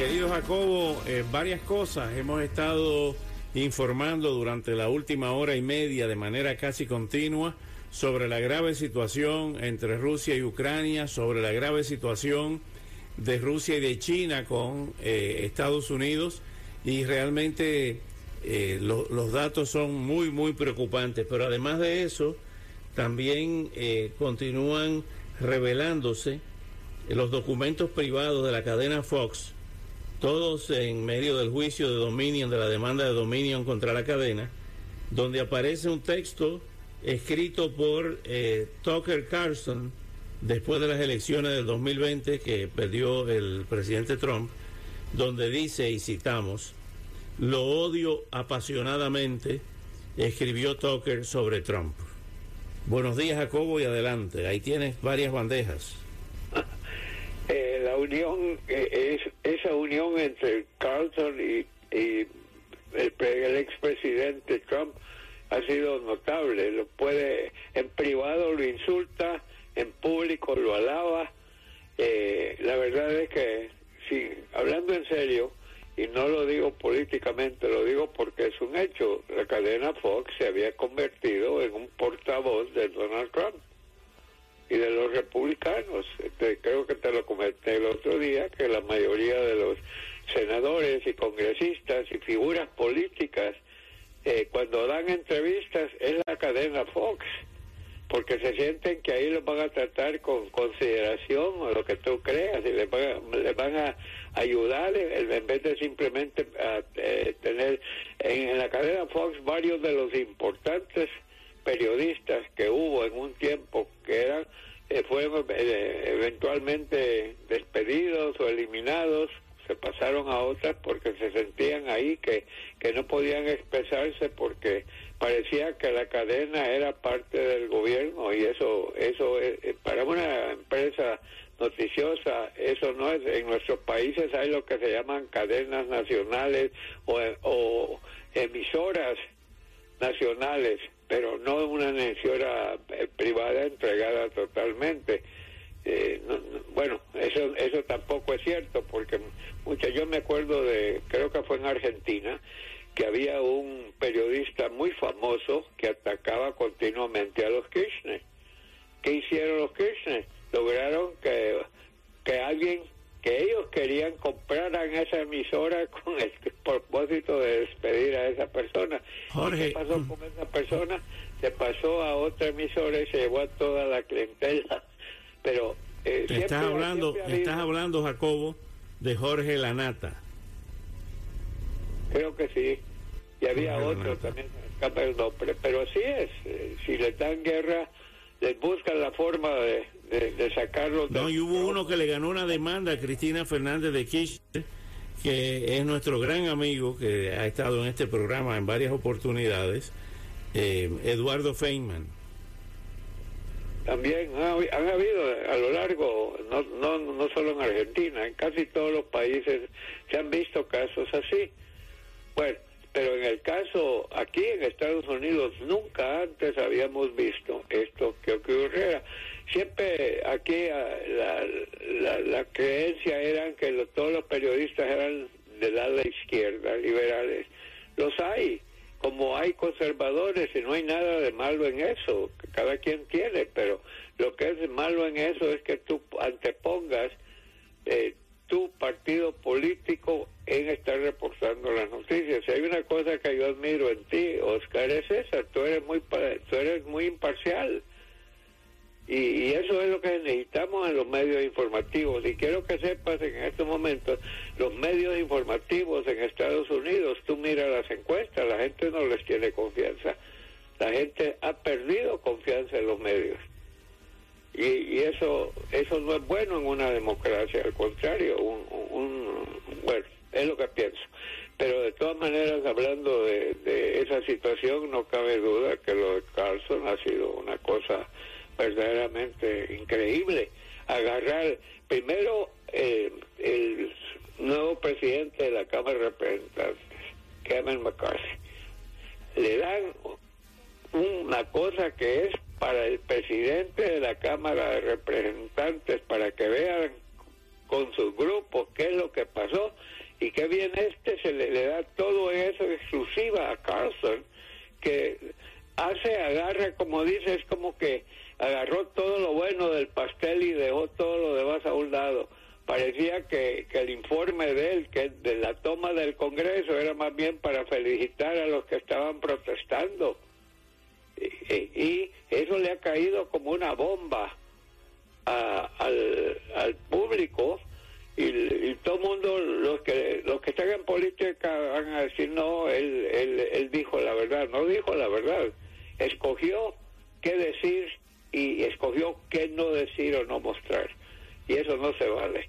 Querido Jacobo, eh, varias cosas hemos estado informando durante la última hora y media de manera casi continua sobre la grave situación entre Rusia y Ucrania, sobre la grave situación de Rusia y de China con eh, Estados Unidos y realmente eh, los datos son muy, muy preocupantes. Pero además de eso, también continúan revelándose los documentos privados de la cadena Fox todos en medio del juicio de Dominion, de la demanda de Dominion contra la cadena, donde aparece un texto escrito por eh, Tucker Carlson después de las elecciones del 2020 que perdió el presidente Trump, donde dice, y citamos, lo odio apasionadamente, escribió Tucker sobre Trump. Buenos días Jacobo y adelante, ahí tienes varias bandejas. Eh, la unión, eh, es, esa unión entre Carlson y, el, el expresidente Trump ha sido notable. Lo puede, en privado lo insulta, en público lo alaba. Eh, la verdad es que, sí, hablando en serio, y no lo digo políticamente, lo digo porque es un hecho, la cadena Fox se había convertido en un portavoz de Donald Trump y de los republicanos. Este, creo que te lo comenté el otro día, que la mayoría de los senadores y congresistas y figuras políticas, eh, cuando dan entrevistas, es la cadena Fox, porque se sienten que ahí los van a tratar con consideración o lo que tú creas, y les van a, ayudar en, vez de simplemente eh, tener en la cadena Fox varios de los importantes periodistas que hubo en un tiempo que eran eh, fueron eh, eventualmente despedidos o eliminados se pasaron a otras porque se sentían ahí que, que no podían expresarse porque parecía que la cadena era parte del gobierno y eso eso eh, para una empresa noticiosa eso no es en nuestros países hay lo que se llaman cadenas nacionales o, o emisoras nacionales pero no una emisora eh, privada entregada totalmente. Eh, bueno, eso eso tampoco es cierto porque mucha yo me acuerdo de creo que fue en Argentina que había un periodista muy famoso que atacaba continuamente a los Kirchner. ¿Qué hicieron los Kirchner? Lograron que que alguien que ellos querían compraran esa emisora con el propósito de despedir a esa persona. ¿Qué pasó con esa persona? Se pasó a otra emisora y se llevó a toda la clientela. Pero eh, estás hablando, estás hablando Jacobo de Jorge Lanata. Creo que sí. Y había otro también, escapa el nombre. Pero así es. Eh, si le dan guerra, les buscan la forma de de, sacarlo. No, y hubo uno que le ganó una demanda a Cristina Fernández de Kirchner, que es nuestro gran amigo, que ha estado en este programa en varias oportunidades, eh, Eduardo Feynman. También han, habido a lo largo, no, no, no solo en Argentina, en casi todos los países se han visto casos así. Bueno, pero en el caso aquí en Estados Unidos nunca antes habíamos visto esto que ocurriera siempre aquí ah, la, la, creencia era que todos los periodistas eran de la izquierda, liberales. Los hay, como hay conservadores y no hay nada de malo en eso, cada quien tiene, pero lo que es malo en eso es que tú antepongas eh, tu partido político en estar reportando las noticias. Si hay una cosa que yo admiro en ti, Oscar, es esa, tú eres muy, tú eres muy imparcial y, eso es lo que necesitamos en los medios informativos. Y quiero que sepas en estos momentos, los medios informativos en Estados Unidos, tú miras las encuestas, la gente no les tiene confianza. La gente ha perdido confianza en los medios. Y, eso eso no es bueno en una democracia, al contrario, un, bueno, es lo que pienso. Pero de todas maneras, hablando de, de esa situación, no cabe duda que lo de Carlson ha sido una cosa verdaderamente increíble. Agarrar primero eh, el nuevo presidente de la Cámara de Representantes, Kevin McCarthy, le dan una cosa que es para el presidente de la Cámara de Representantes, para que vean con sus grupos qué es lo que pasó y qué bien este se le, da todo eso exclusiva a Carlson, que hace, agarra, como dice, es como que agarró todo lo bueno del pastel y dejó todo lo demás a un lado. Parecía que, que el informe de él, que de la toma del Congreso, era más bien para felicitar a los que estaban protestando. Y, eso le ha caído como una bomba a, al, al público y, todo el mundo, los que los que están en política van a decir, no, él, él, él dijo la verdad, no dijo la verdad, escogió qué decir y escogió qué no decir o no mostrar. Y eso no se vale.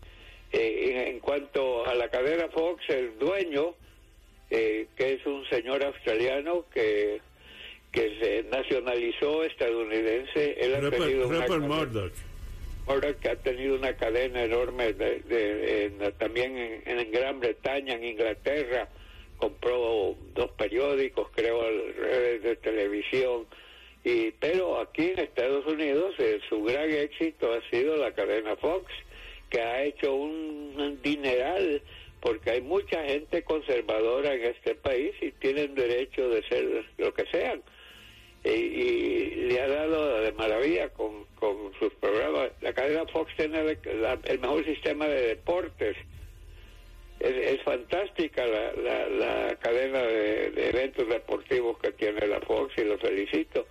Eh, en, en, cuanto a la cadena Fox, el dueño, eh, que es un señor australiano que, que se nacionalizó estadounidense, él ha Rupert, tenido una cadena- Murdoch. Ha tenido una cadena enorme de, de- en- también en, en Gran Bretaña, en Inglaterra, compró dos periódicos, creo, redes de televisión, y pero aquí en Estados Unidos eh, su gran éxito ha sido la cadena Fox, que ha hecho un dineral porque hay mucha gente conservadora en este país y tienen derecho de ser lo que sean. Y, y le ha dado de maravilla con, con sus programas. La cadena Fox tiene el mejor sistema de deportes. Es, fantástica la, la, la cadena de, eventos deportivos que tiene la Fox y lo felicito.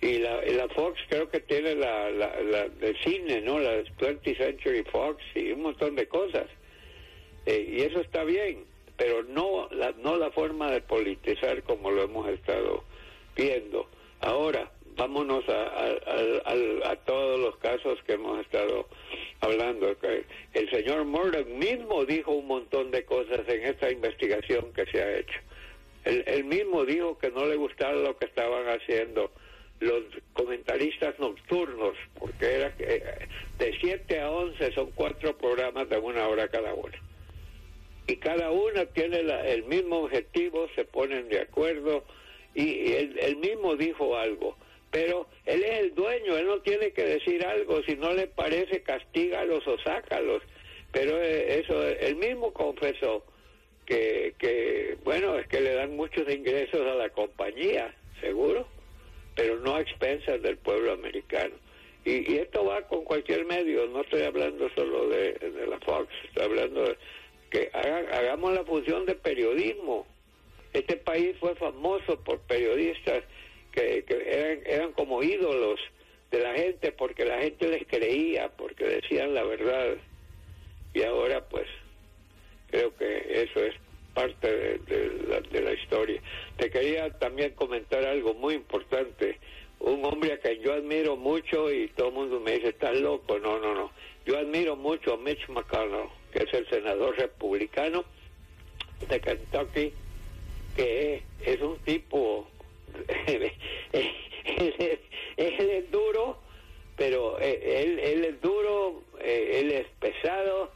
Y la, y la Fox creo que tiene la, la, la de cine, ¿no? La 20th Century Fox y un montón de cosas. Eh, y eso está bien, pero no la, no la forma de politizar como lo hemos estado viendo. Ahora, vámonos a, a, a, todos los casos que hemos estado hablando. El señor Murdoch mismo dijo un montón de cosas en esta investigación que se ha hecho. Él, mismo dijo que no le gustaba lo que estaban haciendo los comentaristas nocturnos, porque era que de 7 a 11 son cuatro programas de una hora cada uno. Y cada una tiene la- el mismo objetivo, se ponen de acuerdo, y, él mismo dijo algo. Pero él es el dueño, él no tiene que decir algo, si no le parece, castígalos o sácalos. Pero eh, eso, él mismo confesó que, que, bueno, es que le dan muchos ingresos a la compañía, seguro pero no a expensas del pueblo americano. Y, y esto va con cualquier medio, no estoy hablando solo de, de la Fox, estoy hablando de que haga- hagamos la función de periodismo. Este país fue famoso por periodistas que, eran, eran como ídolos de la gente porque la gente les creía, porque decían la verdad. Y ahora pues creo que eso es parte de, de la, de la historia. Te quería también comentar algo muy importante. Un hombre a quien yo admiro mucho y todo el mundo me dice, estás loco. No, no, no. Yo admiro mucho a Mitch McConnell, que es el senador republicano de Kentucky, que es un tipo, él, es- duro, pero él, él es duro, eh, él es pesado,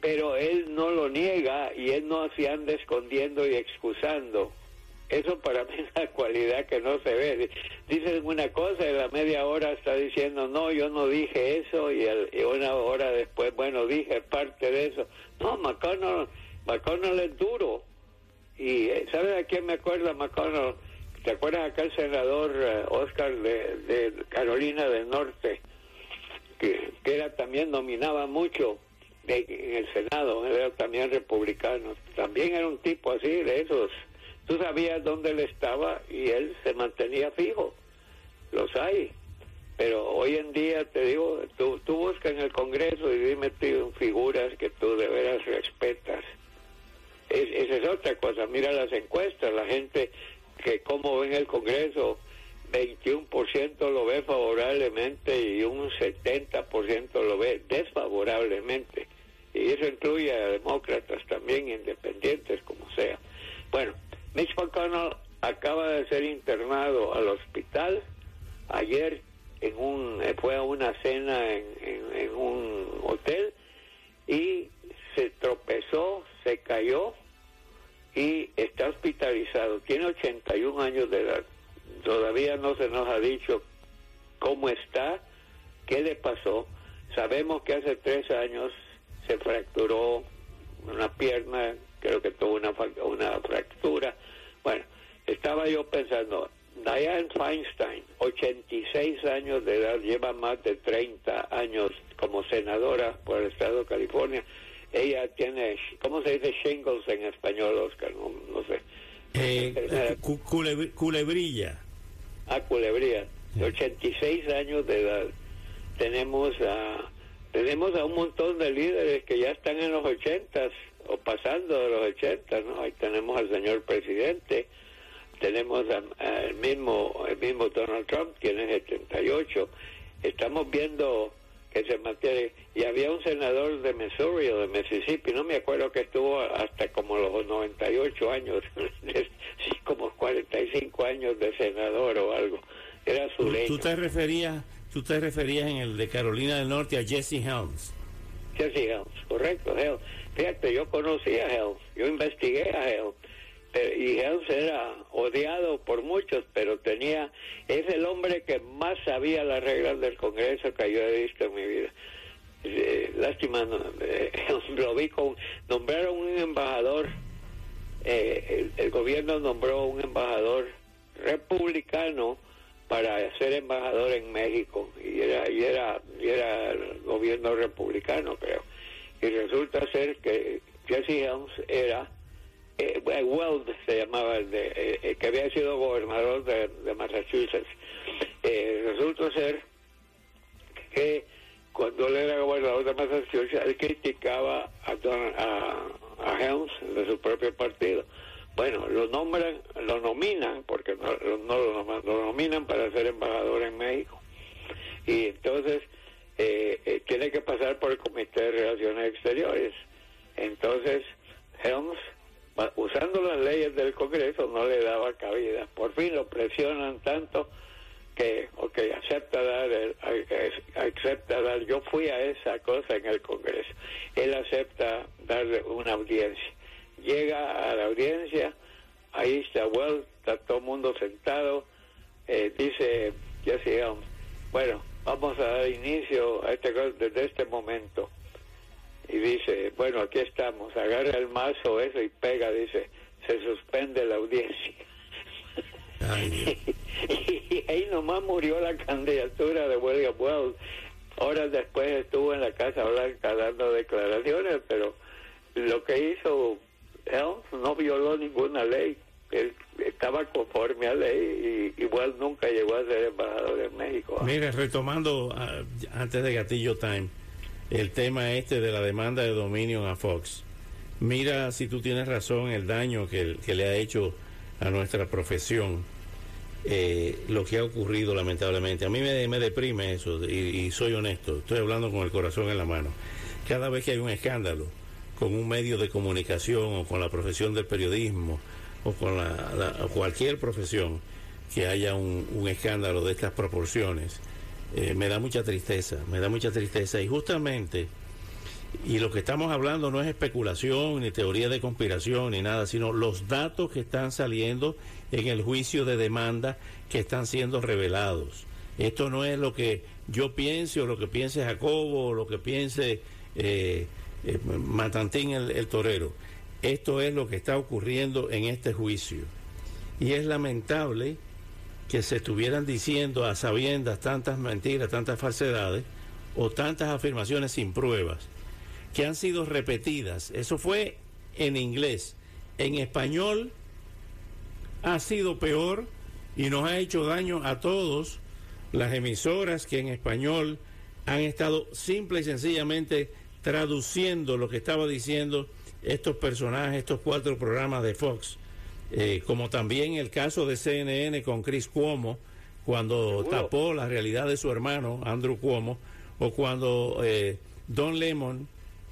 pero él no lo niega y él no se anda escondiendo y excusando. Eso para mí es una cualidad que no se ve. Dicen una cosa y la media hora está diciendo, no, yo no dije eso y, y una hora después, bueno, dije parte de eso. No, McConnell, McConnell es duro. Y eh, ¿sabes a quién me acuerda McConnell? ¿Te acuerdas acá el senador eh, Oscar de, Carolina del Norte? Que, que era también nominaba mucho en el Senado, era también republicano. También era un tipo así, de esos. Tú sabías dónde él estaba y él se mantenía fijo. Los hay. Pero hoy en día, te digo, tú, tú busca en el Congreso y dime tú figuras que tú de veras respetas. Es, esa es otra cosa. Mira las encuestas, la gente que como ven el Congreso, 21% lo ve favorablemente y un 70% lo ve desfavorablemente. y eso incluye a demócratas también, independientes, como sea. Bueno, Mitch McConnell acaba de ser internado al hospital. Ayer en un, fue a una cena en, hospitalizado. Tiene 81 años de edad. Todavía no se nos ha dicho cómo está, qué le pasó. Sabemos que hace tres años se fracturó una pierna, creo que tuvo una, una fractura. Bueno, estaba yo pensando, Diane Feinstein, 86 años de edad, lleva más de 30 años como senadora por el estado de California. Ella tiene, ¿cómo se dice shingles en español, Oscar? No, sé. Eh, culebrilla. Ah, culebrilla. 86 años de edad. Tenemos a, tenemos a un montón de líderes que ya están en los 80 o pasando de los 80, ¿no? Ahí tenemos al señor presidente, tenemos al mismo, el mismo Donald Trump, tiene 78. Estamos viendo que se mantiene. Y había un senador de Missouri o de Mississippi, no me acuerdo que estuvo hasta como los 98 años, sí, como 45 años de senador o algo. Era su ley. ¿Tú te referías, tú te referías en el de Carolina del Norte a Jesse Helms? Jesse Helms, correcto, Helms. Fíjate, yo conocí a Helms, yo investigué a Helms y Helms era odiado por muchos, pero tenía, es el hombre que más sabía las reglas del Congreso que yo he visto en mi vida. Eh, lástima, eh, lo vi con, nombraron un embajador, eh, el, gobierno nombró un embajador republicano para ser embajador en México y era y era y era el gobierno republicano creo y resulta ser que Jesse Helms era eh, Weld se llamaba, de, eh, eh, que había sido gobernador de, Massachusetts. Eh, resulta ser que cuando él era gobernador de Massachusetts, él criticaba a, a, Helms de su propio partido. Bueno, lo nombran, lo nominan, porque no, no lo, lo, nominan para ser embajador en México. Y entonces tiene que pasar por el Comité de Relaciones Exteriores. Entonces, Helms las leyes del Congreso no le daba cabida. Por fin lo presionan tanto que, ok, acepta dar, el, acepta dar, yo fui a esa cosa en el Congreso, él acepta darle una audiencia. Llega a la audiencia, ahí está Well, está todo el mundo sentado, eh, dice Jesse bueno, vamos a dar inicio a este desde este momento y dice, bueno, aquí estamos, agarra el mazo eso y pega, dice, se suspende la audiencia. y, ahí nomás murió la candidatura de William Wells. Horas después estuvo en la Casa Blanca dando declaraciones, pero lo que hizo él no violó ninguna ley. Él estaba conforme a ley y igual nunca llegó a ser embajador en México. Mire, retomando ah, antes de Gatillo Time el tema este de la demanda de dominio a Fox. Mira si tú tienes razón el daño que, le ha hecho a nuestra profesión, eh, lo que ha ocurrido lamentablemente. A mí me, me deprime eso y, soy honesto, estoy hablando con el corazón en la mano. Cada vez que hay un escándalo con un medio de comunicación o con la profesión del periodismo o con la, cualquier profesión que haya un escándalo de estas proporciones, eh, me da mucha tristeza, me da mucha tristeza. Y justamente, y lo que estamos hablando no es especulación, ni teoría de conspiración, ni nada, sino los datos que están saliendo en el juicio de demanda que están siendo revelados. Esto no es lo que yo piense o lo que piense Jacobo o lo que piense eh, eh, Matantín el torero. Esto es lo que está ocurriendo en este juicio. Y es lamentable que se estuvieran diciendo a sabiendas tantas mentiras, tantas falsedades o tantas afirmaciones sin pruebas que han sido repetidas. Eso fue en inglés. En español ha sido peor y nos ha hecho daño a todos las emisoras que en español han estado simple y sencillamente traduciendo lo que estaba diciendo estos personajes, estos cuatro programas de Fox. Eh, como también el caso de CNN con Chris Cuomo, cuando tapó la realidad de su hermano, Andrew Cuomo, o cuando eh, Don Lemon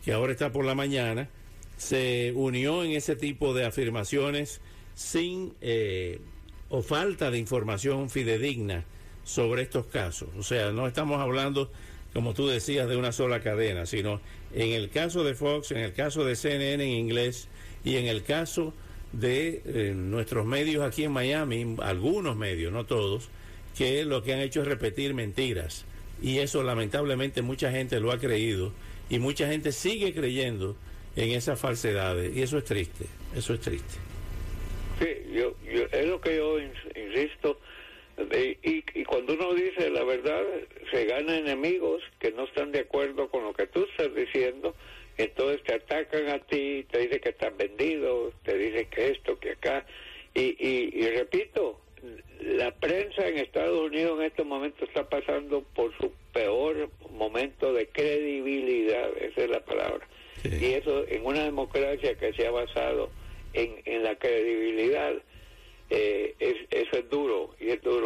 que ahora está por la mañana, se unió en ese tipo de afirmaciones sin eh, o falta de información fidedigna sobre estos casos. O sea, no estamos hablando, como tú decías, de una sola cadena, sino en el caso de Fox, en el caso de CNN en inglés y en el caso de eh, nuestros medios aquí en Miami, algunos medios, no todos, que lo que han hecho es repetir mentiras. Y eso lamentablemente mucha gente lo ha creído y mucha gente sigue creyendo en esas falsedades. Y eso es triste, eso es triste. Sí, yo, es lo que yo insisto. Y, y, cuando uno dice la verdad, se gana enemigos que no están de acuerdo con lo que tú estás diciendo. Entonces te atacan a ti, te dicen que estás vendido, te dicen que esto, que acá. Y, y, y repito, la prensa en Estados Unidos en estos momentos está pasando por su peor momento de credibilidad, esa es la palabra. Y eso en una democracia que se ha basado en, en la credibilidad, eh, es, eso es duro y es duro.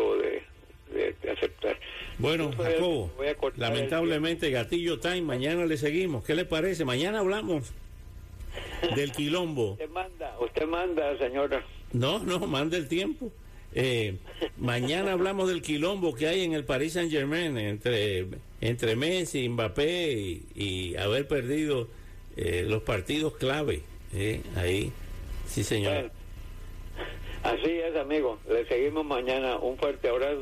Bueno, Jacobo, lamentablemente Gatillo Time, mañana le seguimos. ¿Qué le parece? Mañana hablamos del quilombo. Usted manda, usted manda, señora. No, no, manda el tiempo. Eh, mañana hablamos del quilombo que hay en el Paris Saint Germain entre, entre Messi, Mbappé y, haber perdido eh, los partidos clave. Eh, ahí, sí señor. así es amigo, le seguimos mañana. Un fuerte abrazo.